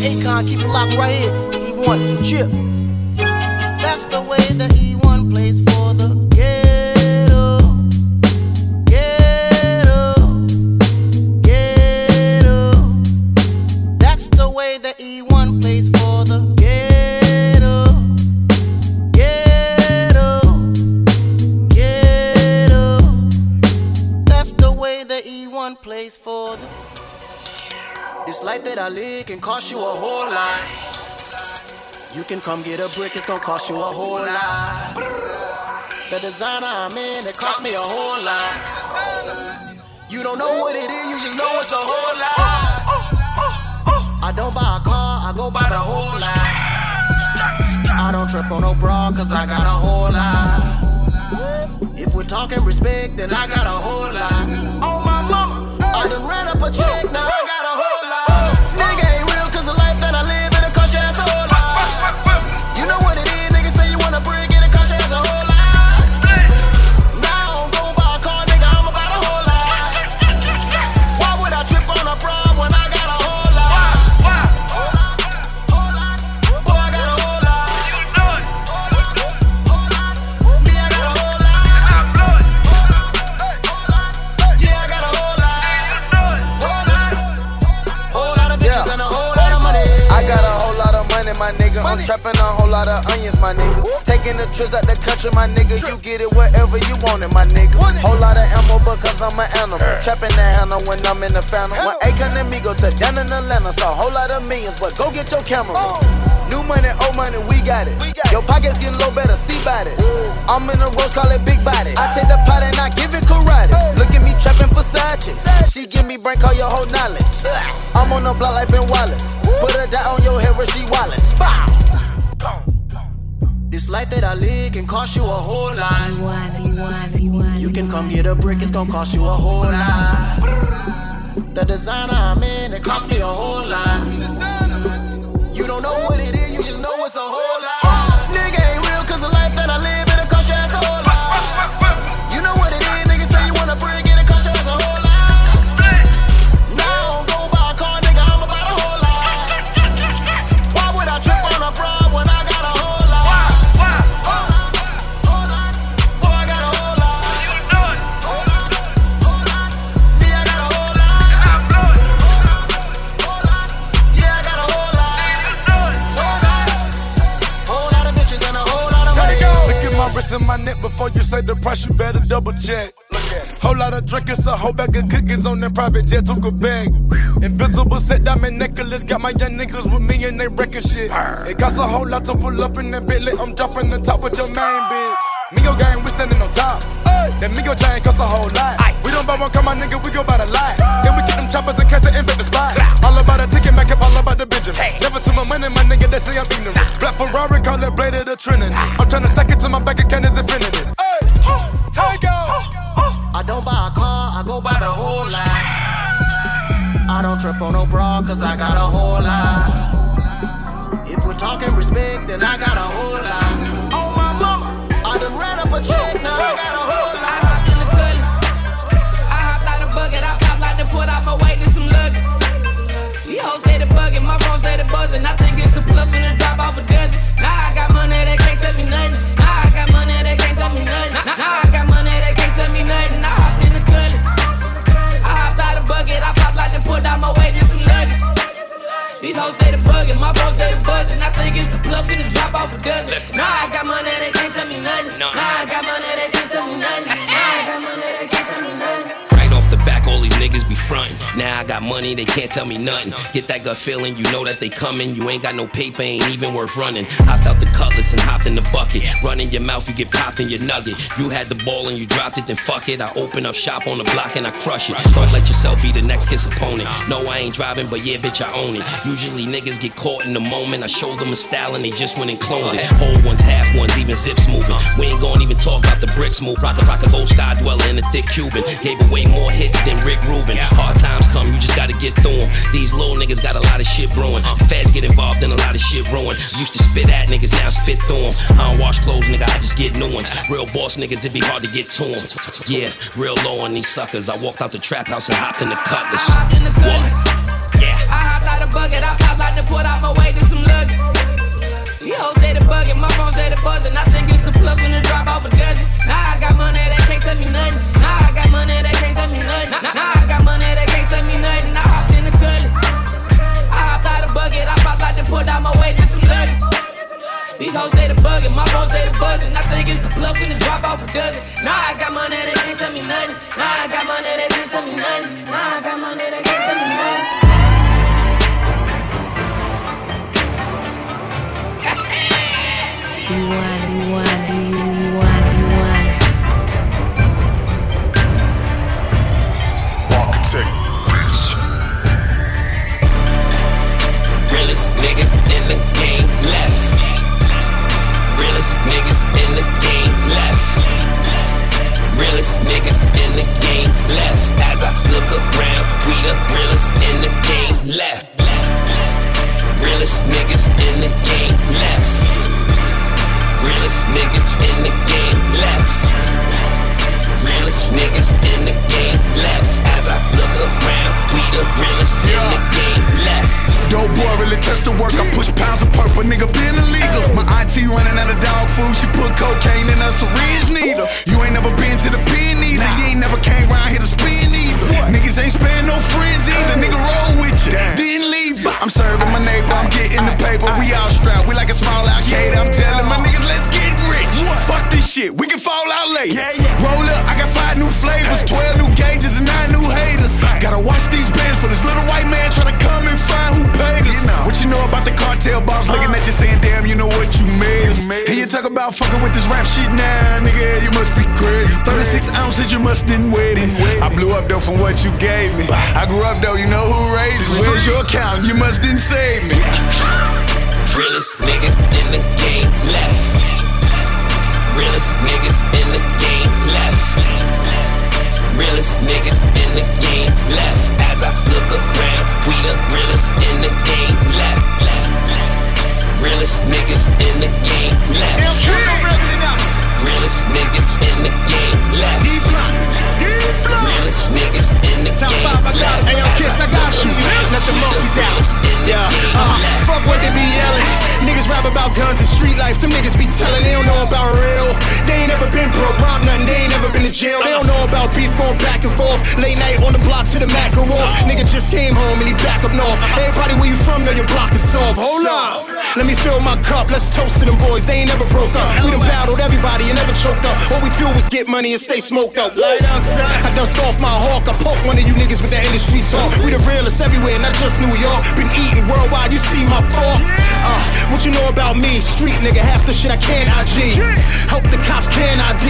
Akon, keep it locked right here. E1, chip. That's the way that E1 That I live can cost you a whole lot. You can come get a brick, it's gonna cost you a whole lot. The designer I'm in, it cost me a whole lot. You don't know what it is, you just know it's a whole lot. I don't buy a car, I go buy the whole lot. I don't trip on no bra, cause I got a whole lot. If we're talking respect, then I got a whole lot. Trips out the country, my nigga. You get it wherever you want it, my nigga. Whole lot of ammo because I'm an animal. Trapping that handle when I'm in the phantom. When Akon and me go to down in Atlanta, so a whole lot of millions, but go get your camera. New money, old money, we got it. We got Your pockets getting low, better see about it. I'm in the rose, call it big body. I take the pot and I give it karate. Look at me trapping Versace. She give me brain, call your whole knowledge. I'm on the block like Ben Wallace. Put her down on your head where she Wallace. Bow. This life that I live can cost you a whole lot. You can come get a brick, it's gonna cost you a whole lot. The designer I'm in, it cost me a whole lot. You don't know what it is, you just know it's a whole say the price, you better double check. Whole lot of drink, it's a whole bag of cookies on that private jet, took a bag. Invisible set diamond necklace, got my young niggas with me and they wrecking shit. It costs a whole lot to pull up in that Bentley, I'm dropping the top with your main bitch. Migo gang, we standing on top. That Migo chain costs a whole lot. We don't buy one, come my nigga, we go by the lot. Then we get them choppers and catch the the spot. All about the ticket, make up all about the bitches. Never to my money, my nigga, they say I'm ignorant. Black Ferrari, call it bladed the Trinity. I'm tryna stack it to my bank account, is infinity. Tiger! I don't buy a car, I go buy the whole lot. I don't trip on no bra, cause I got a whole lot. It's the plug and drop off a dozen. Got money, they can't tell me nothing. Get that gut feeling, you know that they coming. You ain't got no paper, ain't even worth running. Hopped out the cutlass and hopped in the bucket. Run in your mouth, you get popped in your nugget. You had the ball and you dropped it, then fuck it. I open up shop on the block and I crush it. Don't let yourself be the next kiss opponent. No, I ain't driving, but yeah, bitch, I own it. Usually niggas get caught in the moment. I show them a style and they just went and cloned it. Whole ones, half ones, even zips moving. We ain't gonna even talk about the bricks move. Rock a rock a gold sky dweller in a thick Cuban. Gave away more hits than Rick Rubin. Hard times come, you just gotta get through 'em. These little niggas got a lot of shit brewing. Uh, feds get involved in a lot of shit brewing. Used to spit at niggas, now spit through 'em. I don't wash clothes, nigga, I just get new ones. Real boss niggas, it'd be hard to get to 'em. Yeah, real low on these suckers. I walked out the trap house and hopped in the cutlass. I hopped in the gully. Yeah. I hopped out the bucket, I pop like to put out my way to some luggage. These hoes steady bugging, my phone steady buzzing. I think it's the plug when it drop off a dozen. Now I got money that can't tell me nothing. Now I got money that can't tell me nothing. Now, I got money that can't tell me nothing. I hopped in the cutlass. I hopped out the bucket, I pop like to put out my way to some luggage. These hoes steady bugging, my phone steady buzzing. I think it's the plug when it drop off a dozen. Now I got money that can't tell me nothing. Now I got money that can't tell me nothing. Now I got money that can't tell me nothing. Realest niggas in the game left. Realest niggas in the game left. As I look around, we the realest in the game left. Realest niggas in the game left. Realest niggas in the game left. Realest niggas in the game left. As I look around, we the realest Dope boy really touch the work. I push pounds of purple, nigga been illegal. My auntie running out of dog food. She put cocaine in a syringe needle. You ain't never been to the pen either. You ain't never came around here to spin either. Niggas ain't spend no friends either. Nigga roll with you. Didn't leave. I'm serving my neighbor. I'm getting the paper. We all strapped. We like a small arcade. I'm telling my niggas, let's get rich. Fuck this shit. We can fall out later. Roll up. I got five new flavors, 12 new this little white man trying to come and find who paid us. What you know about the cartel boss looking at you saying, damn, you know what you missed. And you talk about fucking with this rap shit now, nigga, you must be crazy. 36 ounces, you must didn't wait it. I blew up though from what you gave me. I grew up though, you know who raised me. Where's your account? You must didn't save me. Realest niggas in the game left. Out. Yeah, uh, fuck what they be yelling. Niggas rap about guns and street life. Them niggas be telling they don't know about real. They ain't never been broke, robbed nothing. They ain't never been to jail. They don't know about beef going back and forth. Late night on the block to the Mac go off. Nigga just came home and he back up north. Everybody where you from know your block is soft. Hold up. Let me fill my cup. Let's toast to them boys. They ain't never broke up. We done battled everybody and never choked up. All we do is get money and stay smoked up. Light outside. I dust off my hawk. I poke one of you niggas with the industry talk. We the realest everywhere, and not just New York. Been eating worldwide. You see my fork. Uh, what you know about me? Street nigga. Half the shit I can't IG. Help the cops can ID.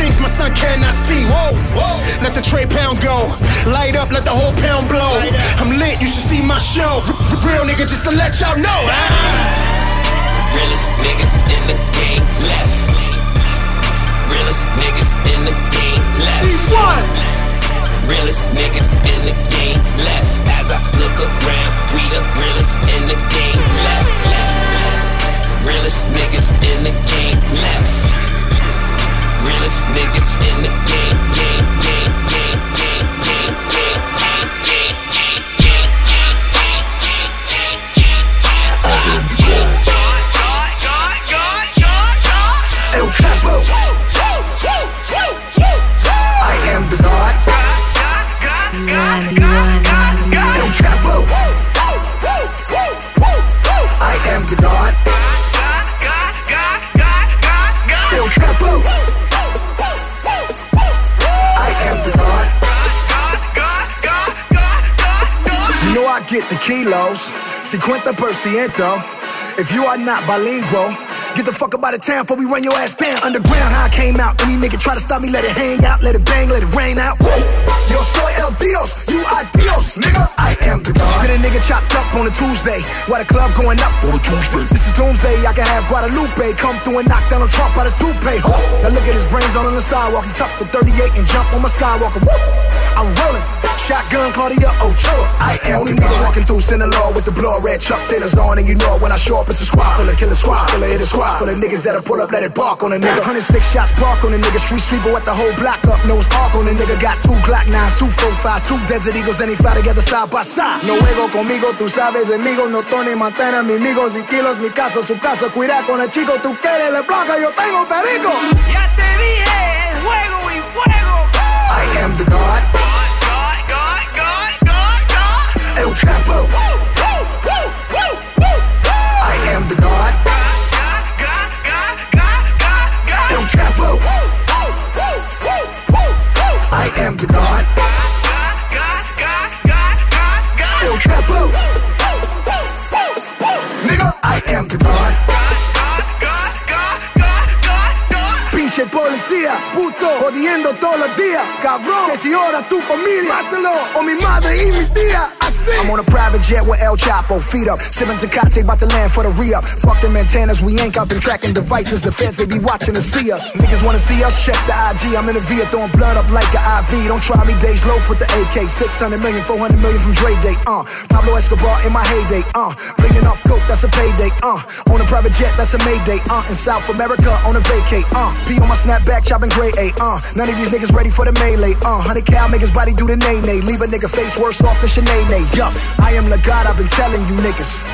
Things my son cannot see. Whoa, whoa. Let the tray pound go. Light up, let the whole pound blow. I'm lit. You should see my show. Real nigga, just to let y'all know. Ah. Realest niggas in the game left. Realest niggas in the game left. Realest niggas in the game left. As I look around, we the realest in the game left. Realest niggas in the game left. Realest niggas in the game, game, game, game, El Chapo. I am the God. El Chapo. I am the God. I am the God. You know I get the kilos, cincuenta por ciento. If you are not bilingual, get the fuck up out of town before we run your ass down. Underground, how I came out. Any nigga try to stop me, let it hang out, let it bang, let it rain out. Yo soy el Dios, you are Dios, nigga. I am the God. Get a nigga chopped up on a Tuesday, while the club going up on a Tuesday. This is Doomsday, I can have Guadalupe come through and knock down a Trump out his toupee. Now look at his brains on, on the sidewalk. He tucked the 38 and jump on my skywalker. Woo! I'm rolling, shotgun Claudia Ochoa. I am only nigga walking through Sinaloa with the blood red Chuck Taylors on, and you know it when I show up, it's a squad full of killer squad, full of hit a squad, full of niggas that'll pull up, let it bark on a nigga. 106 shots park on a nigga, street sweeper with the whole block up, nose arc on a nigga. Got two Glock 9s, two 4 5s, two Desert Eagles, and they fly together side by side. No juego conmigo, tú sabes, amigos, no Tony Montana, mis amigos y kilos, mi casa, su casa, cuida con el chico, tú quieres la placa, yo tengo perico. Ya te dije, el juego y fuego. I am the God. Chapo. I am the God. El Chapo. I am the God. El Chapo. Nigga, I am the God. Pinche policía, puto, jodiendo todos los días. Cabrón, que si ahora tu familia, mátalo, o mi madre y mi tía. I'm on a private jet with El Chapo, feet up. Sipping Tecate, about to land for the re-up. Fuck them antennas, we ain't out them tracking devices. The feds, they be watching to see us. Niggas wanna see us, check the IG. I'm in the VIA throwing blood up like an IV. Don't try me, days low with the AK. 600 million, 400 million from Dre Day, uh. Pablo Escobar in my heyday, uh. Million off coke, that's a payday, uh. On a private jet, that's a Mayday, uh. In South America, on a vacate, uh. P on my snapback, chopping gray A, uh. None of these niggas ready for the melee, uh. 100 cal, make his body do the nay nay. Leave a nigga face worse off than Sinead, I am the God, I've been telling you niggas.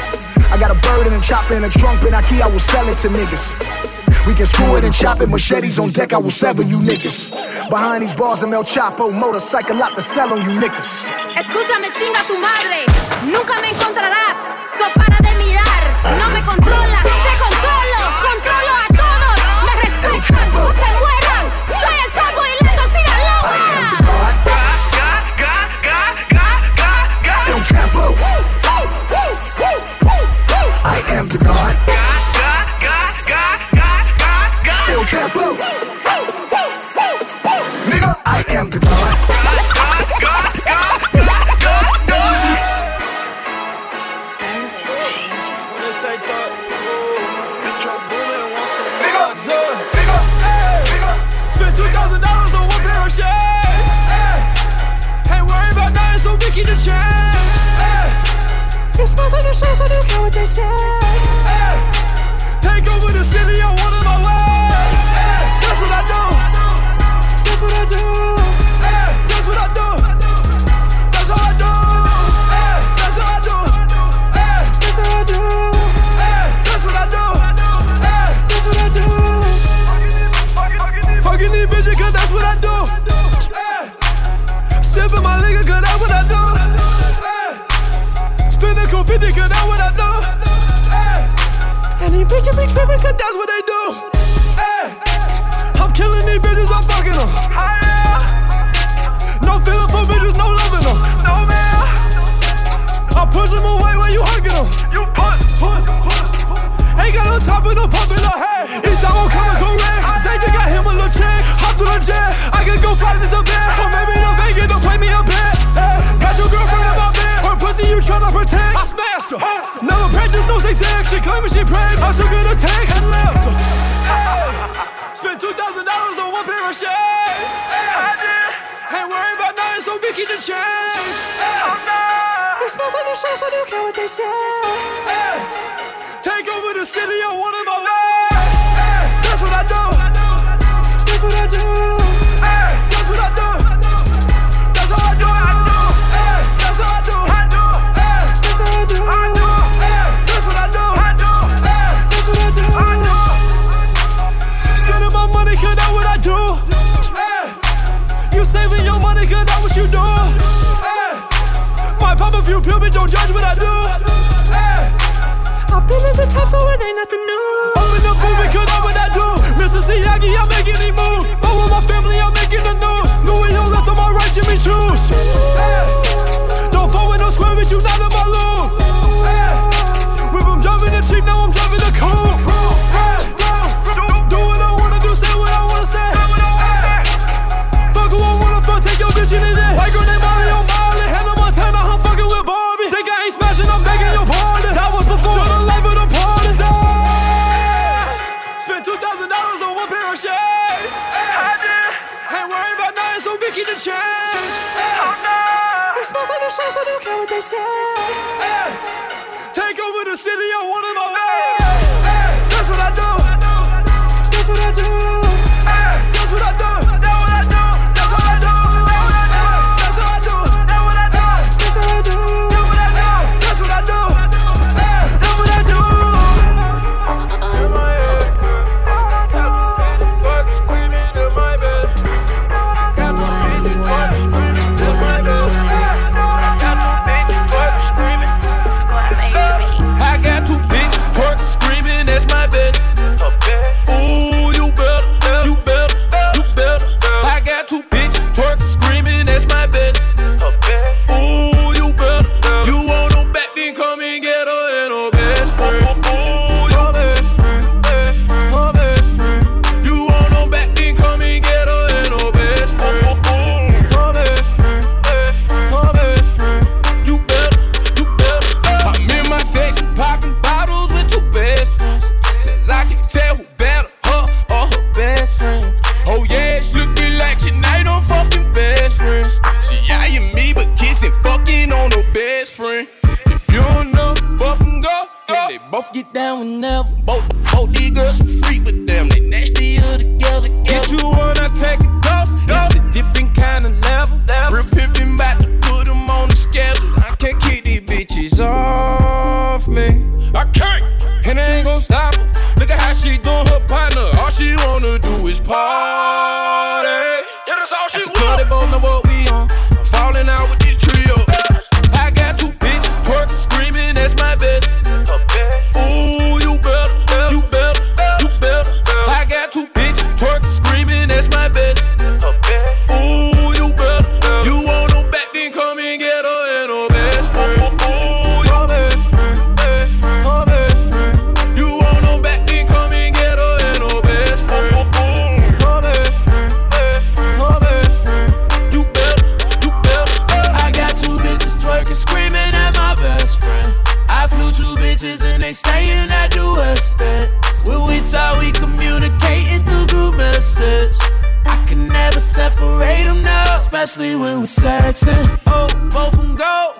I got a bird and a chopper and a trunk, and I will sell it to niggas. We can screw it and chop it, machetes on deck, I will sever you niggas. Behind these bars, I'm El Chapo, motorcycle lot to sell on you niggas. Escúchame, chinga tu madre. Nunca me encontrarás. So para de mirar. No me controlas. Te controlo. On one pair of shades. Hey, ain't worried about nothing, so we keep the change. Hey, it's nothing to show, so don't care what they say. Hey, Take over the city, I want it my way. A few pills, but don't judge what I do. Hey. I've been at the top, so it ain't nothing new. Open the boom because that's what I do. Mr. Miyagi, I'm making moves. But with my family, I'm making the news. Louis on left on my right, Jimmy Choos. Hey. Don't fall with no square, bitch, you not in my loop. Both get down whenever. Both, both these girls freak with them, they nastier together. Get you one, I take it close. It's a different kind of level. Real pimpin' bout to put them on the schedule. I can't keep these bitches off me. I can't. And I ain't gon' stop her. Look at how she doing her partner. All she wanna do is party. Especially when we're sexing. Oh, both of them go.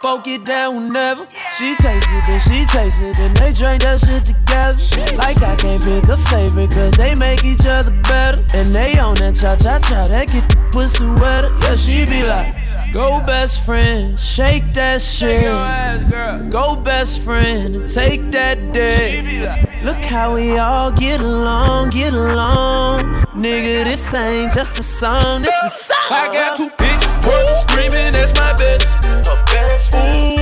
Both get down whenever. She takes it, then she takes it, then they drink that shit together. Like I can't pick a favorite, cause they make each other better. And they on that cha cha cha, that get the pussy wetter. Yeah, she be like, Go best friend, shake that shit. Go best friend, and take that dick. Look how we all get along, get along. Nigga, this ain't just a song, this is song. I got two bitches twerk screaming, that's my best. Ooh,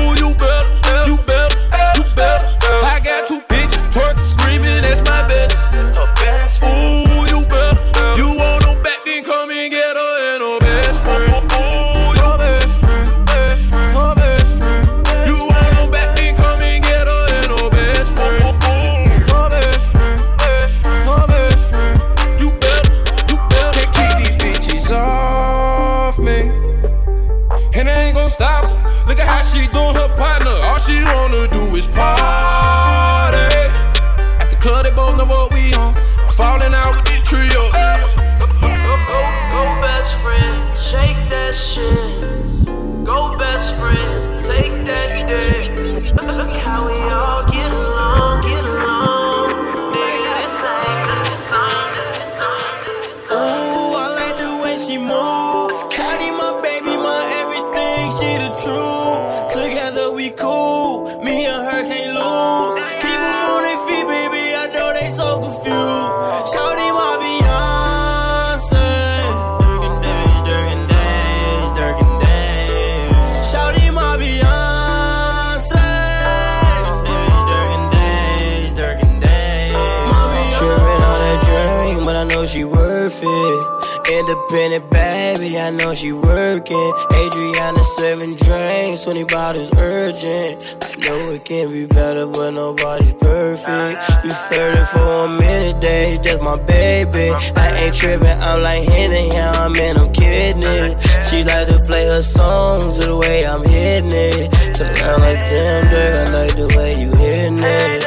Independent baby, I know she working. Adriana serving drinks, 20 bottles urgent. I know it can be better, but nobody's perfect. You flirting for a minute, days, just my baby. I ain't tripping, I'm like hitting, yeah, I'm in, I'm kidding it. She like to play her song to the way I'm hitting it. Turn around like damn, Durk, I like the way you hitting it.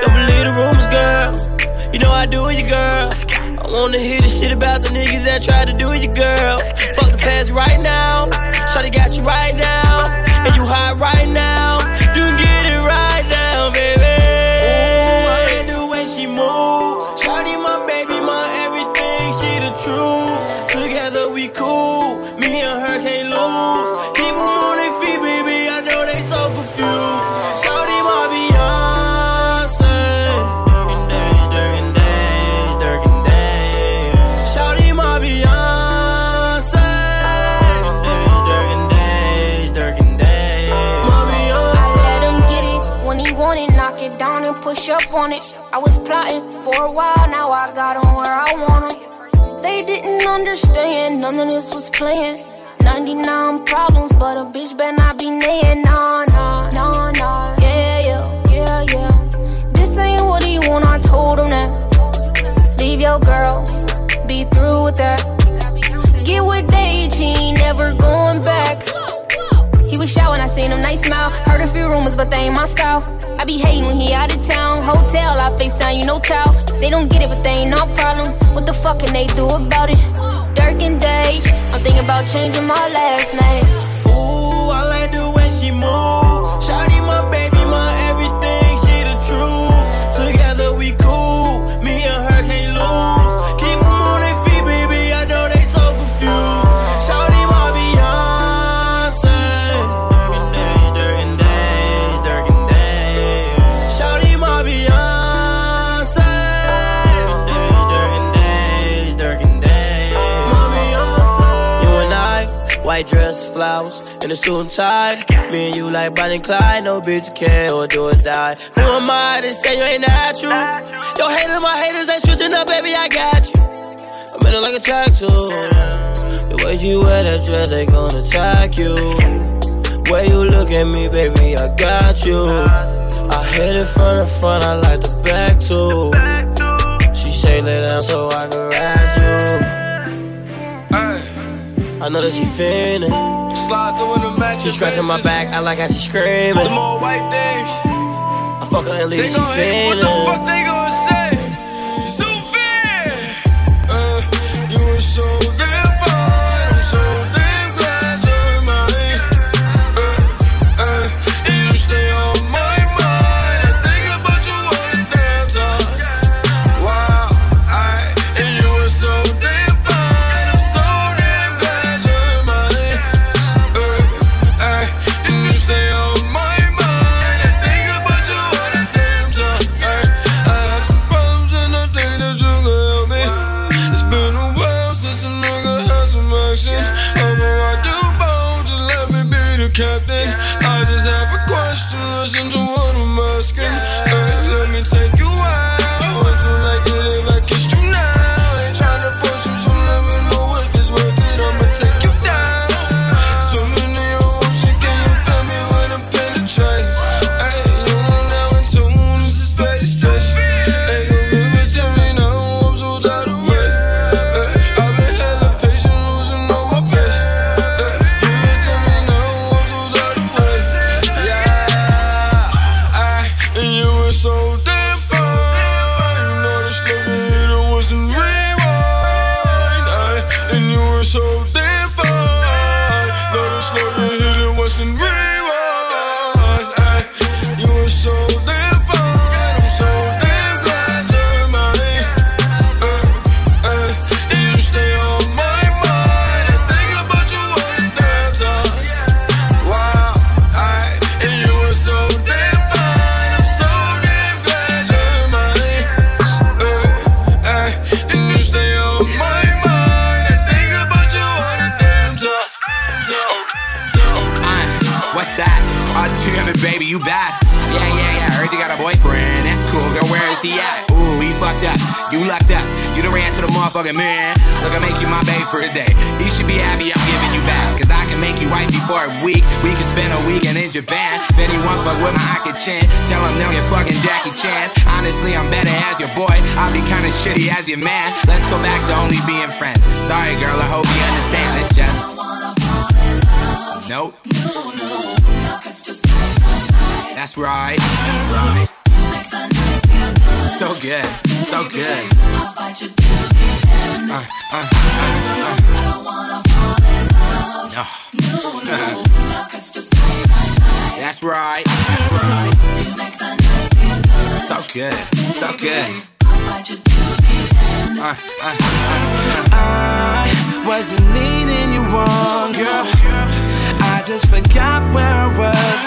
Don't believe the rumors, girl. You know I do you, girl. Wanna hear the shit about the niggas that tried to do you, girl. Fuck the past right now. Shawty got you right now. And you hot right now. I was plotting for a while, now I got 'em where I want 'em. They didn't understand, none of this was planned. 99 problems, but a bitch better not be naying. Nah, nah, nah, nah. Yeah, yeah, yeah, yeah. This ain't what he want, I told him that. Leave your girl, be through with that. Get with he never going back. When I seen him, nice smile. Heard a few rumors, but they ain't my style. I be hating when he out of town. Hotel, I FaceTime, you know, towel. They don't get it, but they ain't no problem. What the fuck can they do about it? Durk and Dej, I'm thinking about changing my last name. White dress, flowers, and a suit and tie. Me and you like Bonnie and Clyde, no bitch care or do or die. Who am I to say you ain't natural? Your haters, my haters ain't switching up, baby, I got you. I'm in it like a tractor. The way you wear that dress, they gon' attack you. Way you look at me, baby, I got you. I hit it from the front, I like the back too. She say lay down so I can ride. I know that she feeling. Slide through in the match. She scratching my back, I like how she screaming. The more white things. I fuck her and leave They she gon' hate what the fuck they You lucked up. You done ran to the motherfucking man. Look, I make you my babe for a day. You should be happy I'm giving you back. Cause I can make you wifey for a week. We can spend a weekend in Japan. If anyone fuck with my Aki Chan, tell him no, you're fucking Jackie Chan. Honestly, I'm better as your boy. I'll be kinda shitty as your man. Let's go back to only being friends. Sorry, girl, I hope you understand. It's just. Nope. That's right. So good. So good. Uh, uh, uh, uh. That's right. So good. So good. Uh, I wasn't leading you on, girl. I just forgot where I was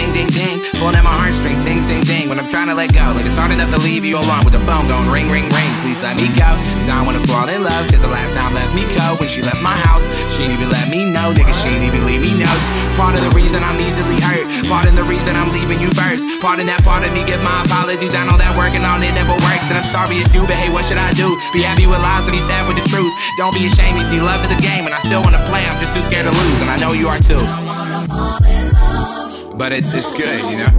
ding ding ding, pulling at my heartstrings, ding ding ding. When I'm trying to let go, like it's hard enough to leave you alone with the phone going ring ring ring. Please let me go, cause I wanna fall in love. Cause the last time left me cold when she left my house, she ain't even let me know, nigga. She ain't even leave me notes. Part of the reason I'm easily hurt, part of the reason I'm leaving you first. Part of that part of me give my apologies. I know that working on it never works, and I'm sorry it's you, but hey, what should I do? Be happy with lies or be sad with the truth? Don't be ashamed, you see, love is a game, and I still wanna play. I'm just too scared to lose, and I know you are too. But it's, it's good, you know?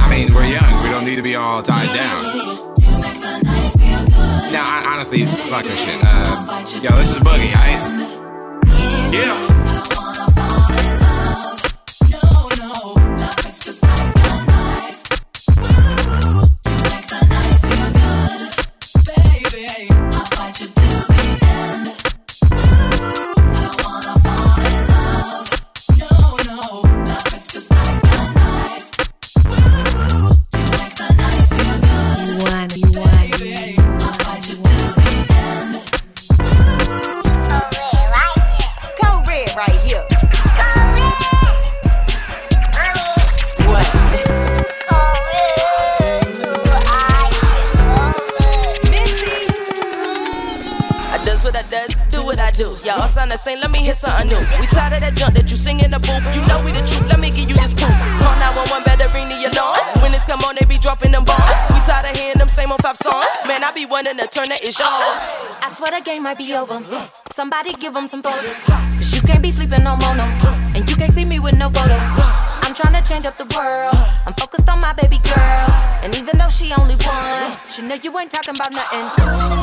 I mean, we're young. We don't need to be all tied down. Now, I, honestly, fuck this shit. Uh, yo, this is Boogie, alright? Yeah. Swear the game might be over. Somebody give them some photos. Cause you can't be sleeping no more, no. And you can't see me with no photo. I'm trying to change up the world. I'm focused on my baby girl. And even though she only one, she know you ain't talking about nothing.